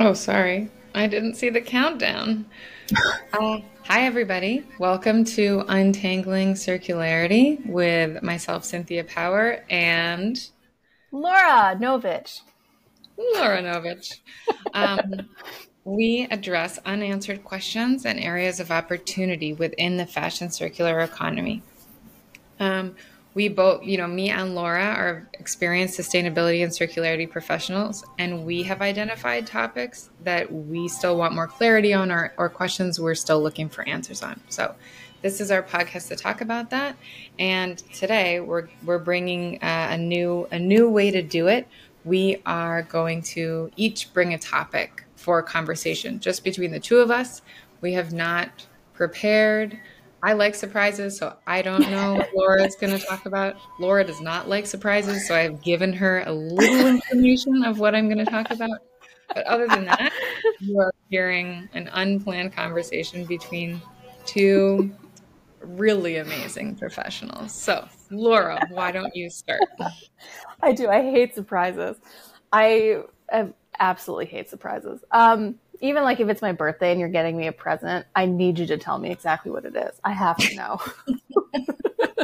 Oh, sorry. I didn't see the countdown. uh, hi, everybody. Welcome to Untangling Circularity with myself, Cynthia Power, and Laura Novich. Laura Novich. Um, we address unanswered questions and areas of opportunity within the fashion circular economy. Um, we both, you know, me and Laura are experienced sustainability and circularity professionals, and we have identified topics that we still want more clarity on or, or questions we're still looking for answers on. So, this is our podcast to talk about that. And today we're we're bringing uh, a new a new way to do it. We are going to each bring a topic for conversation, just between the two of us. We have not prepared I like surprises, so I don't know what Laura is going to talk about. Laura does not like surprises, so I've given her a little information of what I'm going to talk about. But other than that, you are hearing an unplanned conversation between two really amazing professionals. So, Laura, why don't you start? I do. I hate surprises. I, I absolutely hate surprises. Um, even like if it's my birthday and you're getting me a present, I need you to tell me exactly what it is. I have to know.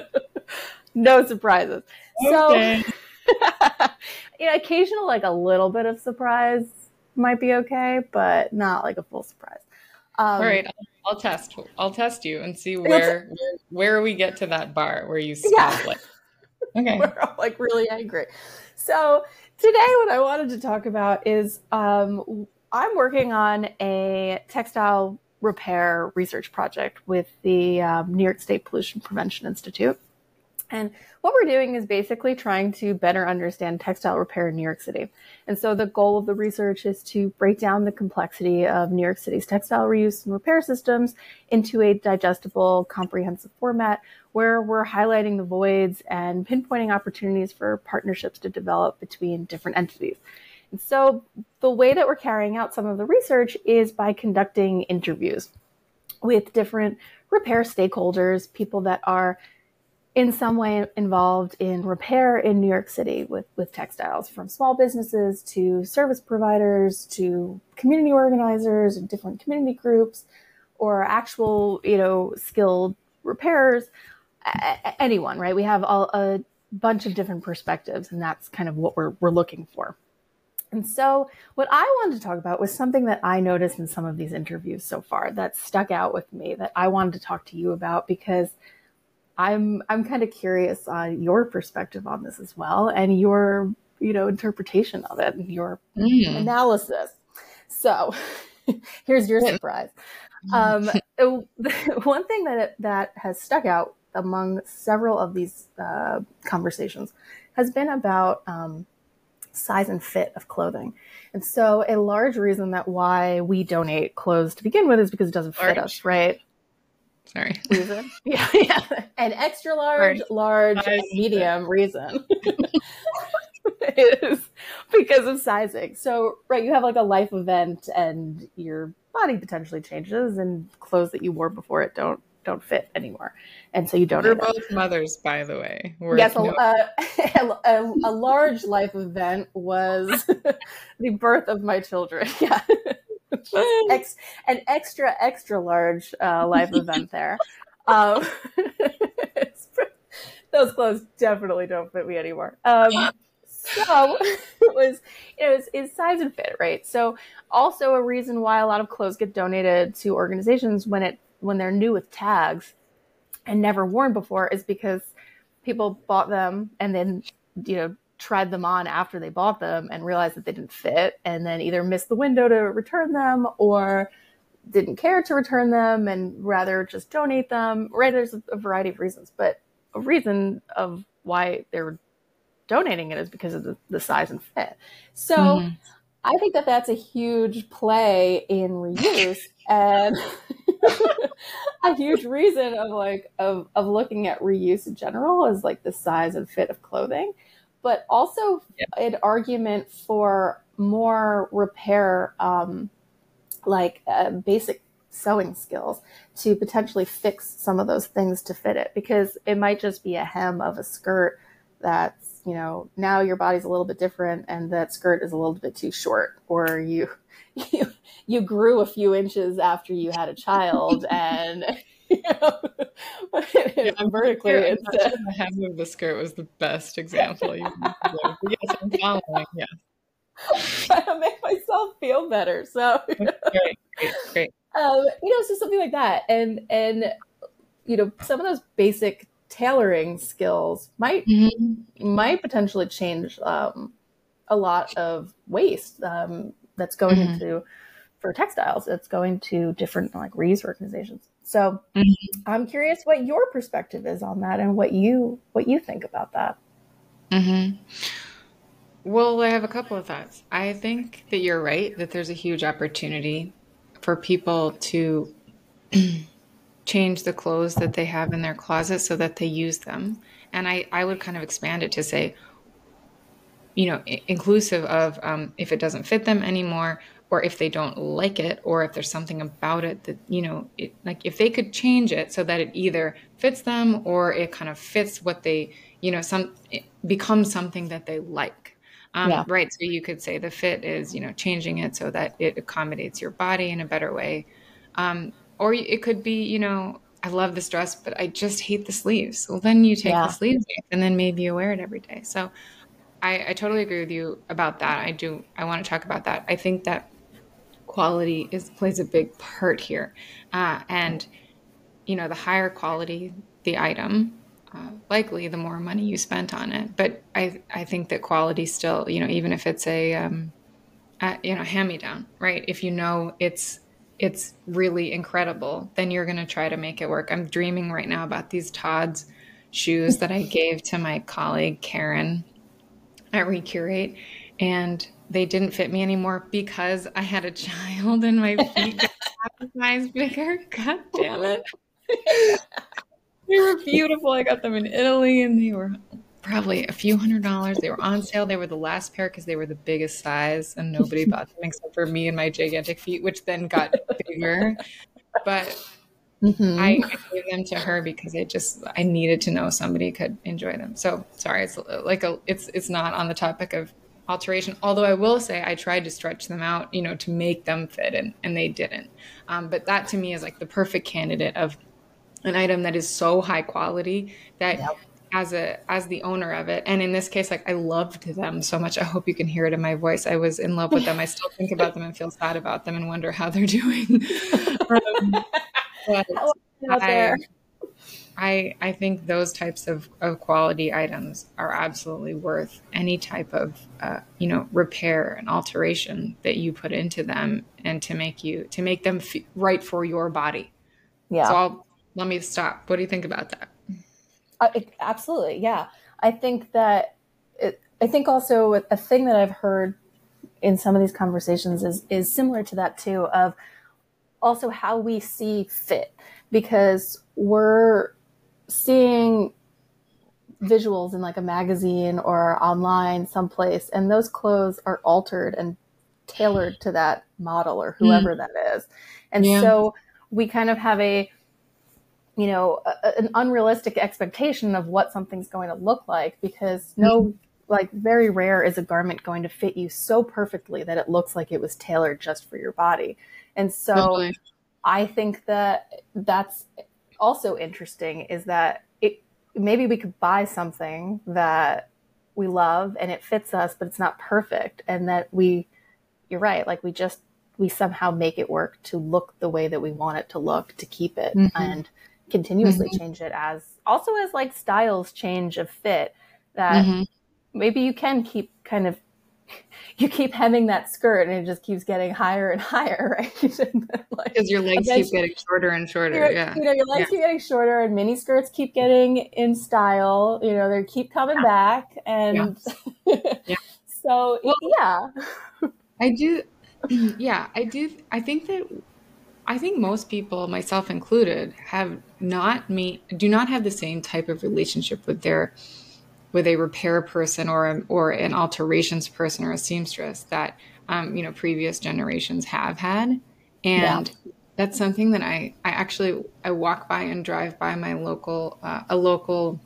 no surprises. Okay. So, you know, occasional like a little bit of surprise might be okay, but not like a full surprise. Um, All right, I'll, I'll, test. I'll test you and see where where, where we get to that bar where you stop. Yeah. Like, okay, we're all like really angry. So today, what I wanted to talk about is um, I'm working on a textile repair research project with the um, New York State Pollution Prevention Institute. And what we're doing is basically trying to better understand textile repair in New York City. And so the goal of the research is to break down the complexity of New York City's textile reuse and repair systems into a digestible, comprehensive format where we're highlighting the voids and pinpointing opportunities for partnerships to develop between different entities. And so the way that we're carrying out some of the research is by conducting interviews with different repair stakeholders, people that are in some way involved in repair in New York City with, with textiles, from small businesses to service providers to community organizers and different community groups, or actual, you know, skilled repairers, anyone, right? We have all, a bunch of different perspectives, and that's kind of what we're, we're looking for. And so, what I wanted to talk about was something that I noticed in some of these interviews so far that stuck out with me that I wanted to talk to you about because I'm I'm kind of curious on your perspective on this as well and your you know interpretation of it and your mm. analysis. So, here's your surprise. Um, one thing that that has stuck out among several of these uh, conversations has been about um, size and fit of clothing. And so a large reason that why we donate clothes to begin with is because it doesn't fit us, right? Sorry. Reason. yeah, yeah. An extra large, large, medium reason is because of sizing. So, right, you have like a life event and your body potentially changes and clothes that you wore before it don't don't fit anymore, and so you don't. We're both mothers, by the way. We're yes, no- uh, a, a, a, large life event was the birth of my children. Yeah, Ex- an extra extra large uh, life event there. Um, those clothes definitely don't fit me anymore. Um, so it was it was it's size and fit right so also a reason why a lot of clothes get donated to organizations when it when they're new with tags and never worn before is because people bought them and then you know tried them on after they bought them and realized that they didn't fit and then either missed the window to return them or didn't care to return them and rather just donate them right there's a variety of reasons but a reason of why they're donating it is because of the, the size and fit so mm-hmm. I think that that's a huge play in reuse and a huge reason of like of of looking at reuse in general is like the size and fit of clothing, but also yeah. an argument for more repair, um, like uh, basic sewing skills to potentially fix some of those things to fit it because it might just be a hem of a skirt that's you know, now your body's a little bit different and that skirt is a little bit too short or you you you grew a few inches after you had a child and you know, yeah, vertically it's the hem of the skirt was the best example you yes i'm following yes. Trying to make myself feel better so. Great great, great. Um, you know so something like that and and you know some of those basic tailoring skills might mm-hmm. might potentially change um, a lot of waste um, that's going mm-hmm. into for textiles. It's going to different like reuse organizations. So mm-hmm. I'm curious what your perspective is on that and what you what you think about that. Mm-hmm. Well, I have a couple of thoughts. I think that you're right that there's a huge opportunity for people to change the clothes that they have in their closet so that they use them. And I, I would kind of expand it to say, you know, inclusive of um, if it doesn't fit them anymore, or if they don't like it, or if there's something about it that, you know, it, like if they could change it so that it either fits them or it kind of fits what they, you know, some becomes something that they like. Um, yeah. Right. So you could say the fit is, you know, changing it so that it accommodates your body in a better way. Um, or it could be, you know, I love this dress, but I just hate the sleeves. Well, then you take yeah. the sleeves and then maybe you wear it every day. So I, I totally agree with you about that. I do. I want to talk about that. I think that quality is plays a big part here, uh, and you know, the higher quality the item, uh, likely the more money you spent on it. But I I think that quality still, you know, even if it's a um, you know hand me down, right? If you know it's it's really incredible, then you're going to try to make it work. I'm dreaming right now about these Tod's shoes that I gave to my colleague Karen at Recurate, and they didn't fit me anymore because I had a child and my feet got size bigger. God damn it. they were beautiful. I got them in Italy and they were probably a few hundred dollars. They were on sale. They were the last pair because they were the biggest size, and nobody bought them except for me and my gigantic feet, which then got bigger. But mm-hmm. I, I, gave them to her because I just I needed to know somebody could enjoy them. So sorry, it's like a it's it's not on the topic of alteration. Although I will say I tried to stretch them out, you know, to make them fit, and and they didn't. Um, but that to me is like the perfect candidate of an item that is so high quality that yep as a as the owner of it. And in this case like i loved them so much. I hope you can hear it in my voice. I was in love with them. I still think about them and feel sad about them and wonder how they're doing. Um, I, I, I think those types of, of quality items are absolutely worth any type of uh, you know repair and alteration that you put into them and to make you to make them f- right for your body. Yeah. So I'll, let me stop. What do you think about that uh, it, absolutely, yeah. I think that it, I think also a thing that I've heard in some of these conversations is is similar to that too of also how we see fit because we're seeing visuals in like a magazine or online someplace and those clothes are altered and tailored to that model or whoever mm. that is and yeah. so we kind of have a you know, a, an unrealistic expectation of what something's going to look like because no, mm-hmm. like very rare is a garment going to fit you so perfectly that it looks like it was tailored just for your body. And so. I think that that's also interesting is that it maybe we could buy something that we love and it fits us, but it's not perfect. And that we, you're right, like we just, we somehow make it work to look the way that we want it to look to keep it. Mm-hmm. And continuously mm-hmm. change it as also as like styles change of fit that mm-hmm. maybe you can keep kind of you keep hemming that skirt and it just keeps getting higher and higher, right? Because like, your legs keep getting shorter and shorter. Yeah. You know, your legs yeah. keep getting shorter and mini skirts keep getting in style. You know, they keep coming yeah. back. And yeah. so, well, yeah. I do. Yeah, I do. I think that I think most people, myself included, have not meet do not have the same type of relationship with their with a repair person or a, or an alterations person or a seamstress that um, you know previous generations have had, and yeah. that's something that I I actually I walk by and drive by my local uh, a local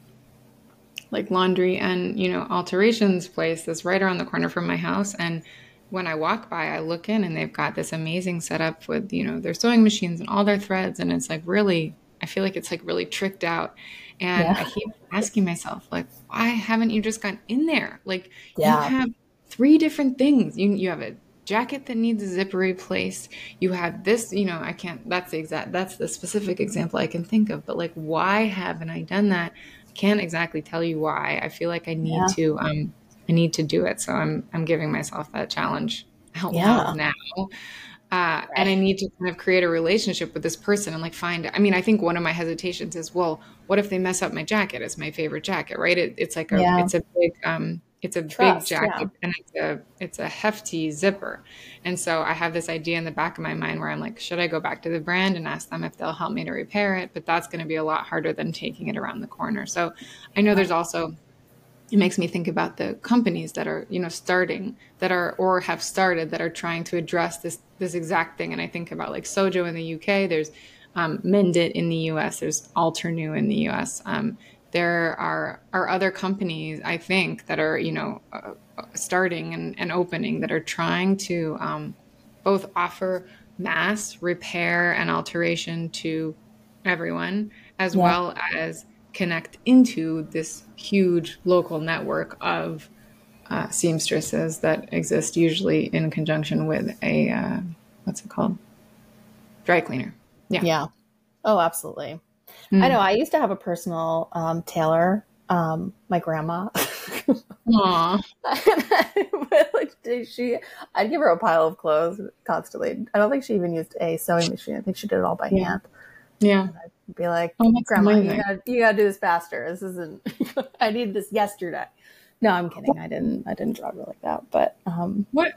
like laundry and you know alterations place that's right around the corner from my house and when I walk by, I look in and they've got this amazing setup with, you know, their sewing machines and all their threads. And it's like really, I feel like it's like really tricked out. And yeah. I keep asking myself, like, why haven't you just gotten in there? Like, yeah. you have three different things. You, you have a jacket that needs a zipper replaced. You have this, you know, I can't, that's the exact, that's the specific example I can think of. But like, why haven't I done that? I can't exactly tell you why. I feel like I need yeah. to, um, I need to do it. So I'm I'm giving myself that challenge out yeah. now. Uh, and I need to kind of create a relationship with this person and like find. I mean, I think one of my hesitations is, well, what if they mess up my jacket? It's my favorite jacket, right? It, it's like a, yeah. it's a big, um, it's a Trust, big jacket yeah. and it's a, it's a hefty zipper. And so I have this idea in the back of my mind where I'm like, should I go back to the brand and ask them if they'll help me to repair it? But that's going to be a lot harder than taking it around the corner. So I know there's also it makes me think about the companies that are you know starting that are or have started that are trying to address this this exact thing and i think about like sojo in the uk there's um, mendit in the us there's alternew in the us um, there are are other companies i think that are you know uh, starting and, and opening that are trying to um, both offer mass repair and alteration to everyone as yeah. well as connect into this huge local network of uh, seamstresses that exist usually in conjunction with a uh, what's it called? Dry cleaner. Yeah. Yeah. Oh absolutely. Mm. i know i used to have a personal um, tailor um, my grandma. Aww. like she i'd give her a pile of clothes constantly. I don't think she even used a sewing machine. I think she did it all by yeah. hand. Yeah be like, oh, Grandma, you gotta, you gotta do this faster. This isn't. I need this yesterday. No, I'm kidding. I didn't. I didn't draw it like that. But um, what?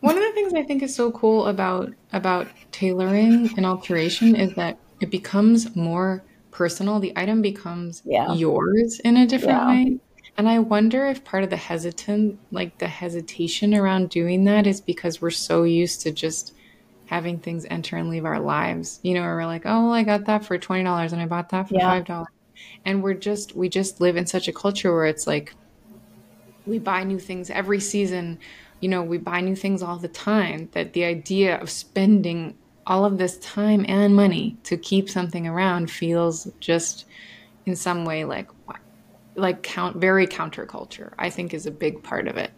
One of the things I think is so cool about about tailoring and alteration is that it becomes more personal. The item becomes yeah. yours in a different yeah. way. And I wonder if part of the hesitant, like the hesitation around doing that, is because we're so used to just having things enter and leave our lives. You know, we're like, oh, well, I got that for twenty dollars and I bought that for five dollars. And we're just we just live in such a culture where it's like we buy new things every season. You know, we buy new things all the time. That the idea of spending all of this time and money to keep something around feels just in some way like like count very counterculture. I think is a big part of it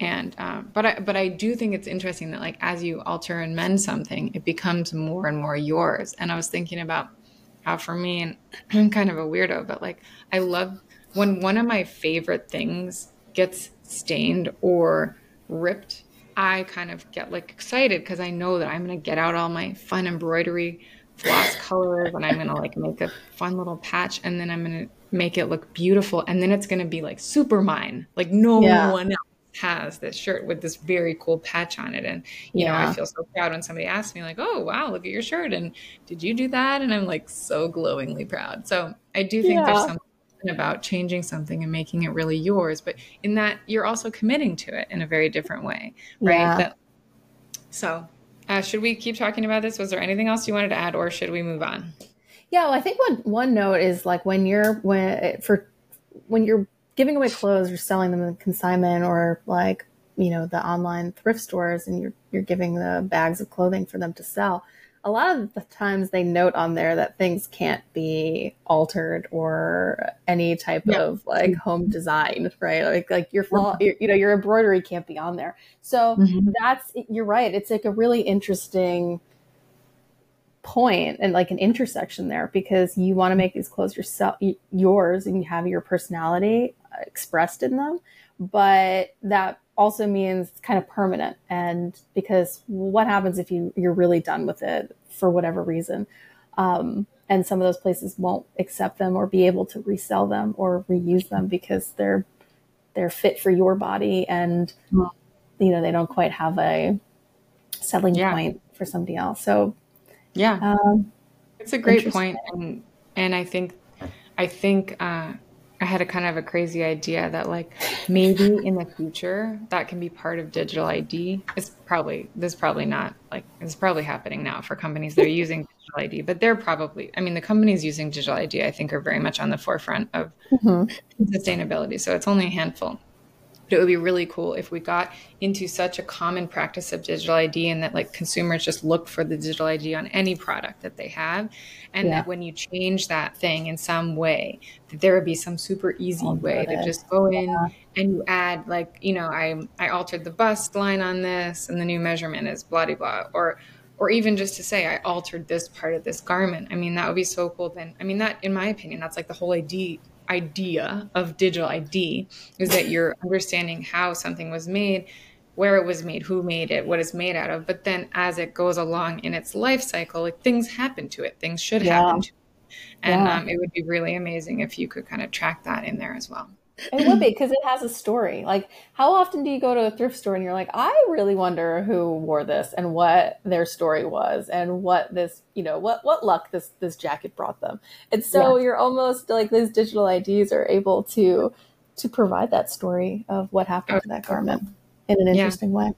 and um, but I but I do think it's interesting that like as you alter and mend something, it becomes more and more yours. And I was thinking about how for me, and I'm kind of a weirdo, but like I love when one of my favorite things gets stained or ripped. I kind of get like excited because I know that I'm gonna get out all my fun embroidery floss colors and I'm gonna like make a fun little patch and then I'm gonna make it look beautiful and then it's gonna be like super mine. Like no yeah. one else has this shirt with this very cool patch on it. And, you yeah. know, I feel so proud when somebody asks me, like, oh, wow, look at your shirt. And did you do that? And I'm like so glowingly proud. So I do think yeah. there's something about changing something and making it really yours. But in that, you're also committing to it in a very different way, right? Yeah. That, so, uh, should we keep talking about this? Was there anything else you wanted to add, or should we move on? Yeah, well, I think one one note is like when you're when for when you're giving away clothes or selling them in consignment or like you know the online thrift stores and you're you're giving the bags of clothing for them to sell. A lot of the times they note on there that things can't be altered or any type yeah. of like home design right? Like like your, your you know your embroidery can't be on there. So mm-hmm. that's you're right. It's like a really interesting point and like an intersection there because you want to make these clothes yourself yours and you have your personality expressed in them, but that also means it's kind of permanent. And because what happens if you you're really done with it for whatever reason? Um, and some of those places won't accept them or be able to resell them or reuse them because they're they're fit for your body and you know they don't quite have a selling yeah. point for somebody else. So yeah, um, it's a great point, and and I think I think uh, I had a kind of a crazy idea that like maybe in the future that can be part of digital ID. It's probably this is probably not like it's probably happening now for companies that are using digital ID, but they're probably I mean the companies using digital ID I think are very much on the forefront of mm-hmm. sustainability. So it's only a handful. But it would be really cool if we got into such a common practice of digital ID and that like consumers just look for the digital ID on any product that they have. And yeah. that when you change that thing in some way, that there would be some super easy oh, way to just go in yeah. and you add like, you know, I I altered the bust line on this and the new measurement is blah blah blah. Or or even just to say I altered this part of this garment. I mean, that would be so cool. Then, I mean, that in my opinion, that's like the whole idea idea of digital ID is that you're understanding how something was made, where it was made, who made it, what it's made out of. But then as it goes along in its life cycle, like things happen to it. Things should yeah. happen to it. And yeah. um, it would be really amazing if you could kind of track that in there as well. It would be because it has a story. Like, how often do you go to a thrift store and you're like, I really wonder who wore this and what their story was and what this, you know, what what luck this this jacket brought them. And so yeah. you're almost like these digital IDs are able to to provide that story of what happened to that garment in an interesting yeah. way.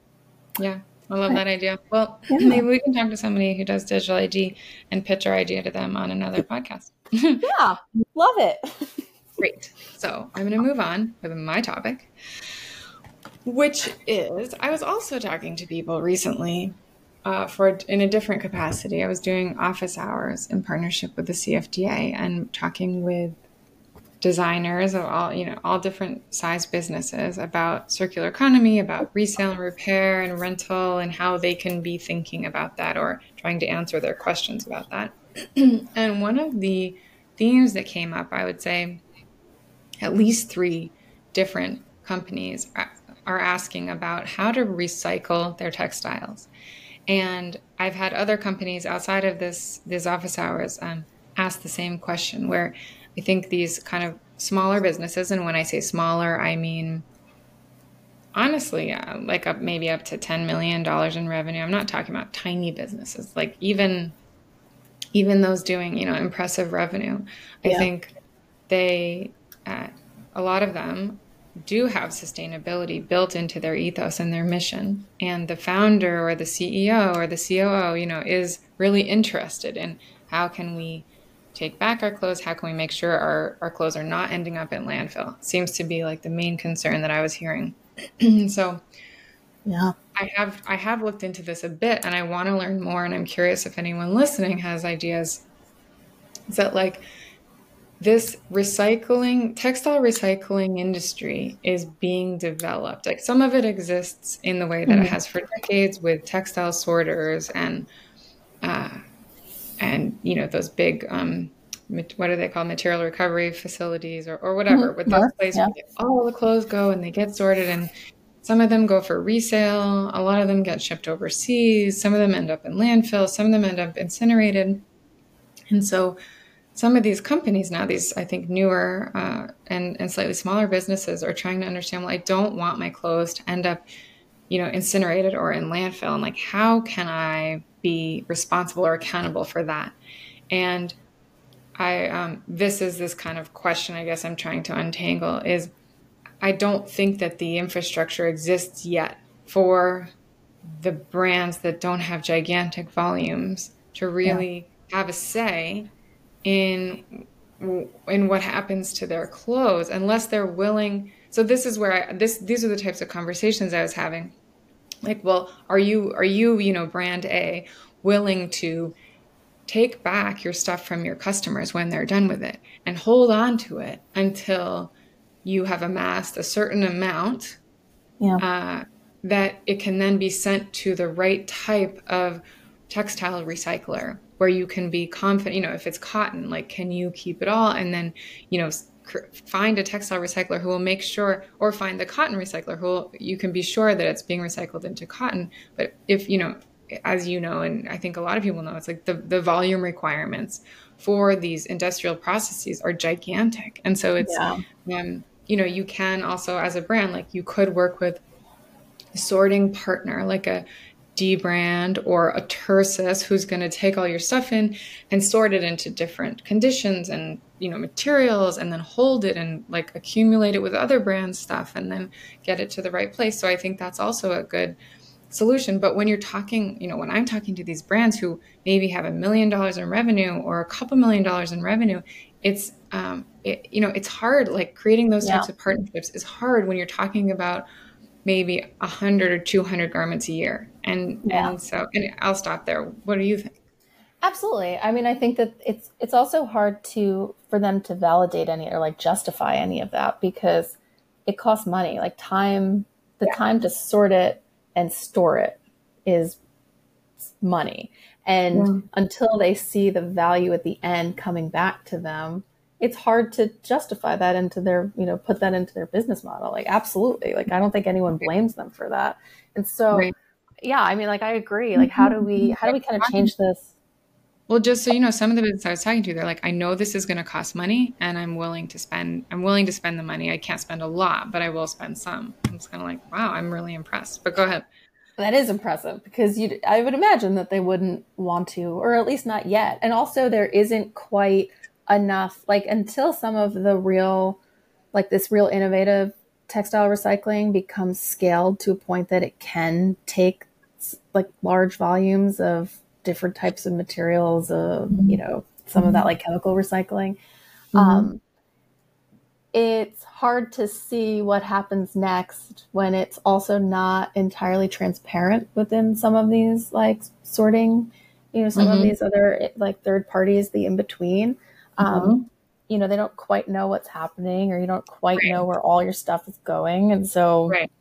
Yeah. I love that idea. Well, yeah. maybe we can talk to somebody who does digital ID and pitch our idea to them on another podcast. yeah, love it. Great. So I'm going to move on with my topic, which is I was also talking to people recently uh, for in a different capacity. I was doing office hours in partnership with the CFDA and talking with designers of all you know all different size businesses about circular economy about resale and repair and rental and how they can be thinking about that or trying to answer their questions about that and one of the themes that came up i would say at least three different companies are asking about how to recycle their textiles. And I've had other companies outside of this these office hours um, ask the same question. Where I think these kind of smaller businesses, and when I say smaller, I mean honestly, uh, like up maybe up to ten million dollars in revenue. I'm not talking about tiny businesses, like even even those doing you know impressive revenue. I think they uh, a lot of them do have sustainability built into their ethos and their mission. And the founder or the CEO or the COO, you know, is really interested in how can we take back our clothes? How can we make sure our, our clothes are not ending up in landfill? Seems to be like the main concern that I was hearing. so yeah. I have I have looked into this a bit and I want to learn more and I'm curious if anyone listening has ideas. Is that like this recycling textile recycling industry is being developed like some of it exists in the way that mm-hmm. it has for decades with textile sorters and uh, and you know those big um, what are they called material recovery facilities or, or whatever mm-hmm. with those places yeah. where all the clothes go and they get sorted and some of them go for resale a lot of them get shipped overseas some of them end up in landfill some of them end up incinerated and so some of these companies now, these I think newer uh, and, and slightly smaller businesses are trying to understand, well, I don't want my clothes to end up, you know, incinerated or in landfill. And like, how can I be responsible or accountable for that? And I, um, this is this kind of question I guess I'm trying to untangle is I don't think that the infrastructure exists yet for the brands that don't have gigantic volumes to really yeah. have a say in in what happens to their clothes unless they're willing so this is where I, this these are the types of conversations I was having. Like well are you are you you know brand A willing to take back your stuff from your customers when they're done with it? And hold on to it until you have amassed a certain amount yeah. uh, that it can then be sent to the right type of textile recycler where you can be confident, you know, if it's cotton, like, can you keep it all? And then, you know, find a textile recycler who will make sure, or find the cotton recycler who will, you can be sure that it's being recycled into cotton. But if, you know, as you know, and I think a lot of people know, it's like the, the volume requirements for these industrial processes are gigantic. And so it's, yeah. um, you know, you can also, as a brand, like you could work with a sorting partner, like a Debrand or a Tersus who's going to take all your stuff in and sort it into different conditions and you know materials and then hold it and like accumulate it with other brand stuff and then get it to the right place. So i think that's also a good solution. But when you're talking you know when i'm talking to these brands who maybe have a million dollars in revenue or a couple million dollars in revenue it's um it, you know it's hard like creating those yeah. types of partnerships is hard when you're talking about maybe 100 or 200 garments a year and yeah. and so and i'll stop there what do you think Absolutely. I mean, I think that it's it's also hard to for them to validate any or like justify any of that because it costs money. Like time, the yeah. time to sort it and store it is money. And yeah. until they see the value at the end coming back to them, it's hard to justify that into their, you know, put that into their business model. Like absolutely. Like I don't think anyone blames them for that. And so right. Yeah, I mean like I agree. Like how do we mm-hmm. how do we kind of change this well, just so you know, some of the business I was talking to, they're like, I know this is going to cost money, and I'm willing to spend. I'm willing to spend the money. I can't spend a lot, but I will spend some. I'm just kind of like, wow, I'm really impressed. But go ahead. That is impressive because you. I would imagine that they wouldn't want to, or at least not yet. And also, there isn't quite enough. Like until some of the real, like this real innovative textile recycling becomes scaled to a point that it can take like large volumes of different types of materials, uh, you know, some of that like chemical recycling. Mm-hmm. Um, it's hard to see what happens next when it's also not entirely transparent within some of these like sorting, you know, some mm-hmm. of these other like third parties, the in between. Um, mm-hmm. You know, they don't quite know what's happening or you don't quite right. know where all your stuff is going. And so, right.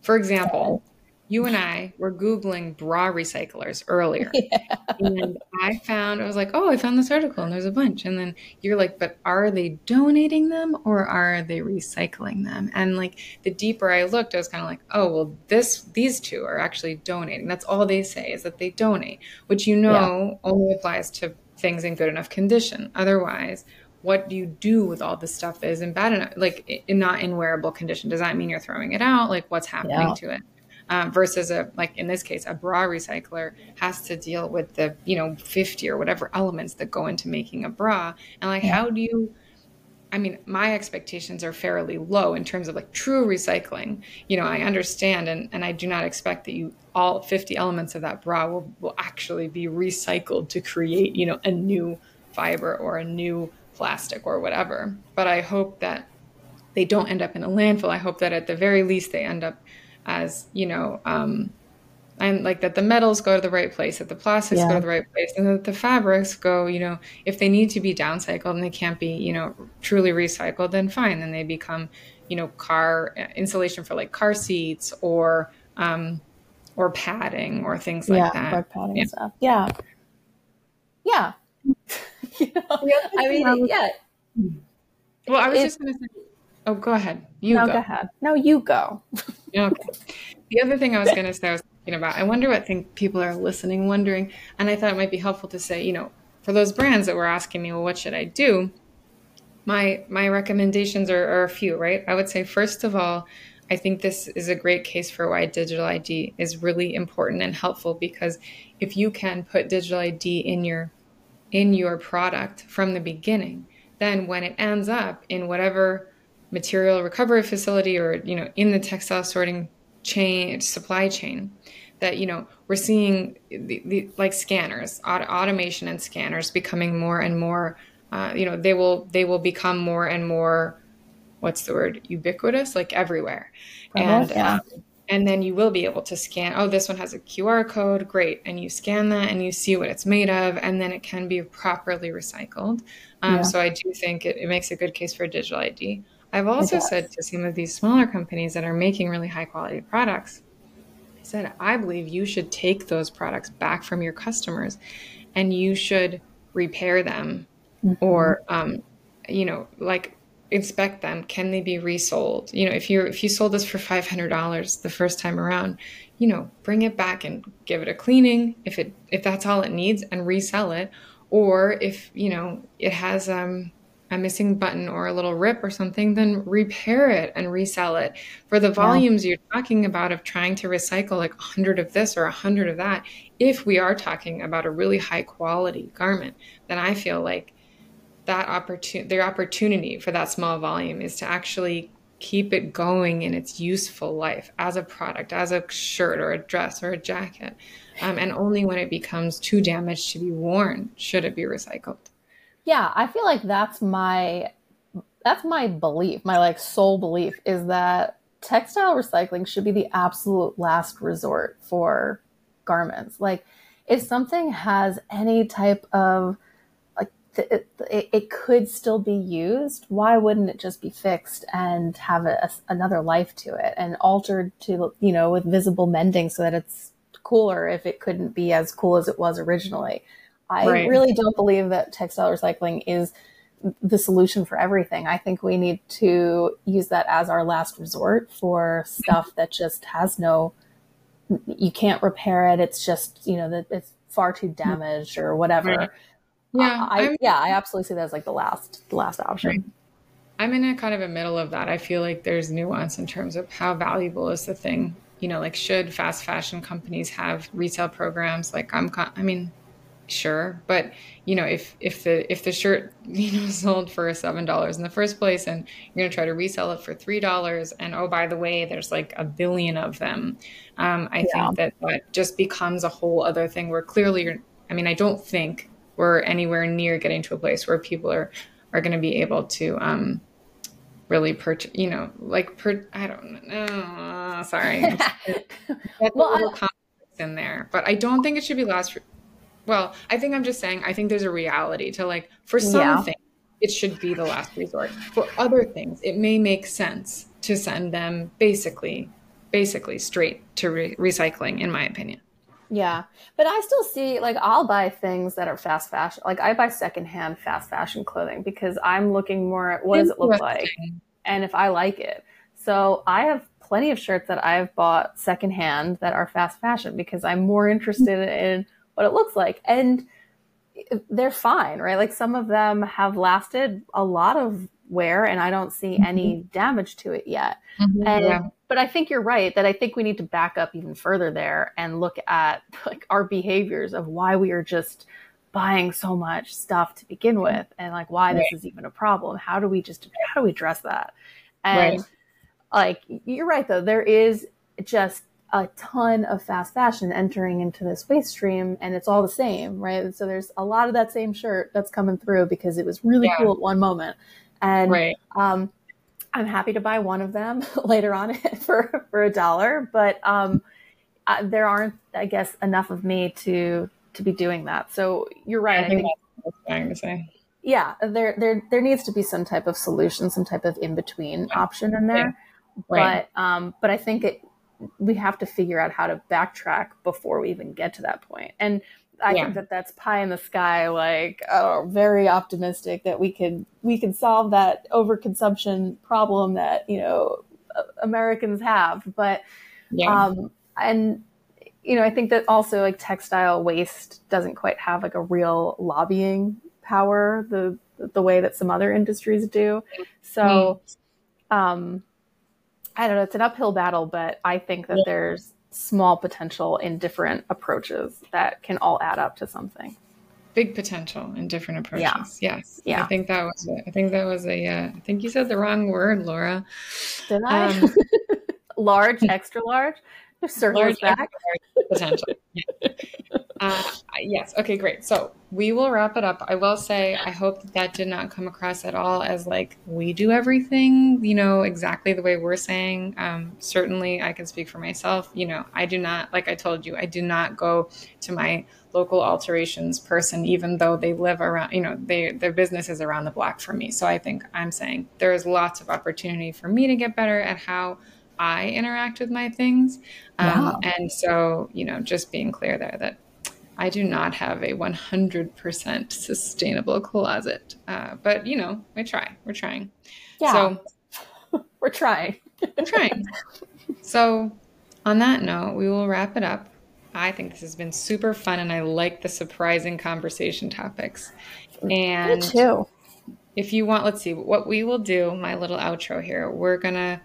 For example, you and I were Googling bra recyclers earlier. Yeah. And I found, I was like, oh, I found this article and there's a bunch. And then you're like, but are they donating them or are they recycling them? And like the deeper I looked, I was kind of like, oh, well, this, these two are actually donating. That's all they say is that they donate, which you know yeah. only applies to things in good enough condition. Otherwise, what do you do with all this stuff that is in bad enough, like in not in wearable condition? Does that mean you're throwing it out? Like what's happening yeah. to it? Um, versus a like in this case a bra recycler has to deal with the you know 50 or whatever elements that go into making a bra and like yeah. how do you I mean, my expectations are fairly low in terms of like true recycling. You know, I understand and, and I do not expect that you all 50 elements of that bra will, will actually be recycled to create, you know, a new fiber or a new plastic or whatever. But I hope that they don't end up in a landfill. I hope that at the very least they end up as you know um, and like that the metals go to the right place that the plastics yeah. go to the right place and that the fabrics go you know if they need to be downcycled and they can't be you know truly recycled then fine. Then they become you know car uh, insulation for like car seats or um or padding or things like yeah, that. or padding yeah. stuff. Yeah. Yeah. You know, i mean yeah. Well i was just going to say oh go ahead you no, go. go ahead no you go okay. The other thing I was going to say, I was thinking about, I wonder what think people are listening, wondering, and I thought it might be helpful to say, you know, for those brands that were asking me, well, what should I do? My my recommendations are, are a few, right? I would say first of all, I think this is a great case for why digital ID is really important and helpful because if you can put digital ID in your in your product from the beginning, then when it ends up in whatever material recovery facility or you know in the textile sorting chain supply chain that you know we're seeing the, the like scanners auto, automation and scanners becoming more and more uh, you know they will they will become more and more what's the word ubiquitous like everywhere and yeah. um, and then you will be able to scan oh this one has a qr code great and you scan that and you see what it's made of and then it can be properly recycled um, yeah. so i do think it, it makes a good case for digital id I've also said to some of these smaller companies that are making really high quality products, I said, I believe you should take those products back from your customers and you should repair them mm-hmm. or, um, you know, like inspect them. Can they be resold? You know, if you if you sold this for five hundred dollars the first time around, you know, bring it back and give it a cleaning if it if that's all it needs and resell it. Or if you know it has um a missing button or a little rip or something, then repair it and resell it. For the volumes yeah. you're talking about of trying to recycle like 100 of this or 100 of that, if we are talking about a really high quality garment, then I feel like that opportunity, their opportunity for that small volume is to actually keep it going in its useful life as a product, as a shirt or a dress or a jacket. Um, and only when it becomes too damaged to be worn should it be recycled. Yeah, I feel like that's my that's my belief, my like sole belief is that textile recycling should be the absolute last resort for garments. Like if something has any type of it, it, it, could still be used. Why wouldn't it just be fixed and have a, a, another life to it and altered to, you know, with visible mending so that it's cooler if it couldn't be as cool as it was originally? I right. really don't believe that textile recycling is the solution for everything. I think we need to use that as our last resort for stuff that just has no, you can't repair it. It's just, you know, that it's far too damaged or whatever. Right yeah, I, yeah, I absolutely see that as like the last the last option. Right. I'm in a kind of a middle of that. I feel like there's nuance in terms of how valuable is the thing. You know, like should fast fashion companies have retail programs? Like I'm, I mean, sure, but you know, if if the if the shirt you know sold for seven dollars in the first place, and you're gonna try to resell it for three dollars, and oh by the way, there's like a billion of them, um, I yeah. think that that just becomes a whole other thing where clearly, I mean, I don't think we're anywhere near getting to a place where people are are going to be able to um, really purchase, you know, like per, I don't know. sorry, that's well, a little complex in there, but I don't think it should be last. Well, I think I'm just saying. I think there's a reality to like for some yeah. things it should be the last resort. For other things, it may make sense to send them basically, basically straight to re- recycling, in my opinion. Yeah. But I still see like I'll buy things that are fast fashion. Like I buy secondhand fast fashion clothing because I'm looking more at what does it look like and if I like it. So I have plenty of shirts that I've bought secondhand that are fast fashion because I'm more interested mm-hmm. in what it looks like. And they're fine, right? Like some of them have lasted a lot of wear and I don't see any mm-hmm. damage to it yet. Mm-hmm, and yeah but I think you're right that I think we need to back up even further there and look at like our behaviors of why we are just buying so much stuff to begin with and like why right. this is even a problem. How do we just how do we address that? And right. like you're right though, there is just a ton of fast fashion entering into this waste stream and it's all the same, right? So there's a lot of that same shirt that's coming through because it was really yeah. cool at one moment. And right. um I'm happy to buy one of them later on for for a dollar, but um, uh, there aren't, I guess, enough of me to to be doing that. So you're right. I think, I think to say. Yeah, there there there needs to be some type of solution, some type of in between option in there. Right. But um, but I think it we have to figure out how to backtrack before we even get to that point. And I yeah. think that that's pie in the sky, like oh, very optimistic that we could we can solve that overconsumption problem that you know Americans have. But yeah. um, and you know, I think that also like textile waste doesn't quite have like a real lobbying power the the way that some other industries do. So, mm. um, I don't know. It's an uphill battle, but I think that yeah. there's small potential in different approaches that can all add up to something. Big potential in different approaches. Yeah. Yes. Yeah. I think that was. A, I think that was a. Uh, I think you said the wrong word, Laura. Did I? Um, large, extra large. Circles back. potential. Yeah. Uh, yes. Okay, great. So we will wrap it up. I will say, I hope that that did not come across at all as like we do everything, you know, exactly the way we're saying. Um, certainly, I can speak for myself. You know, I do not, like I told you, I do not go to my local alterations person, even though they live around, you know, they, their business is around the block from me. So I think I'm saying there is lots of opportunity for me to get better at how I interact with my things. Um. And so, you know, just being clear there that I do not have a 100% sustainable closet. Uh, but, you know, we try. We're trying. Yeah. So we're trying. we're trying. So, on that note, we will wrap it up. I think this has been super fun and I like the surprising conversation topics. And Me too. if you want, let's see what we will do. My little outro here. We're gonna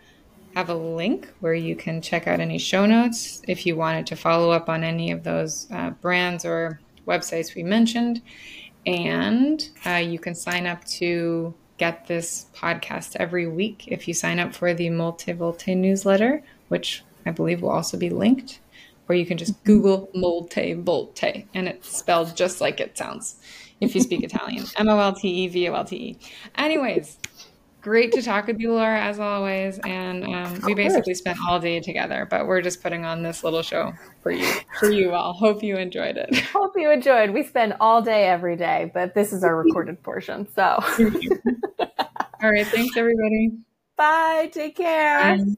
have a link where you can check out any show notes if you wanted to follow up on any of those uh, brands or websites we mentioned. And uh, you can sign up to get this podcast every week if you sign up for the Moltevolte newsletter, which I believe will also be linked. Or you can just Google Moltevolte and it's spelled just like it sounds if you speak Italian M O L T E V O L T E. Anyways, great to talk with you, Laura, as always. And um, we basically spent all day together, but we're just putting on this little show for you, for you all. Hope you enjoyed it. Hope you enjoyed. We spend all day every day, but this is our recorded portion. So, all right. Thanks, everybody. Bye. Take care. Bye.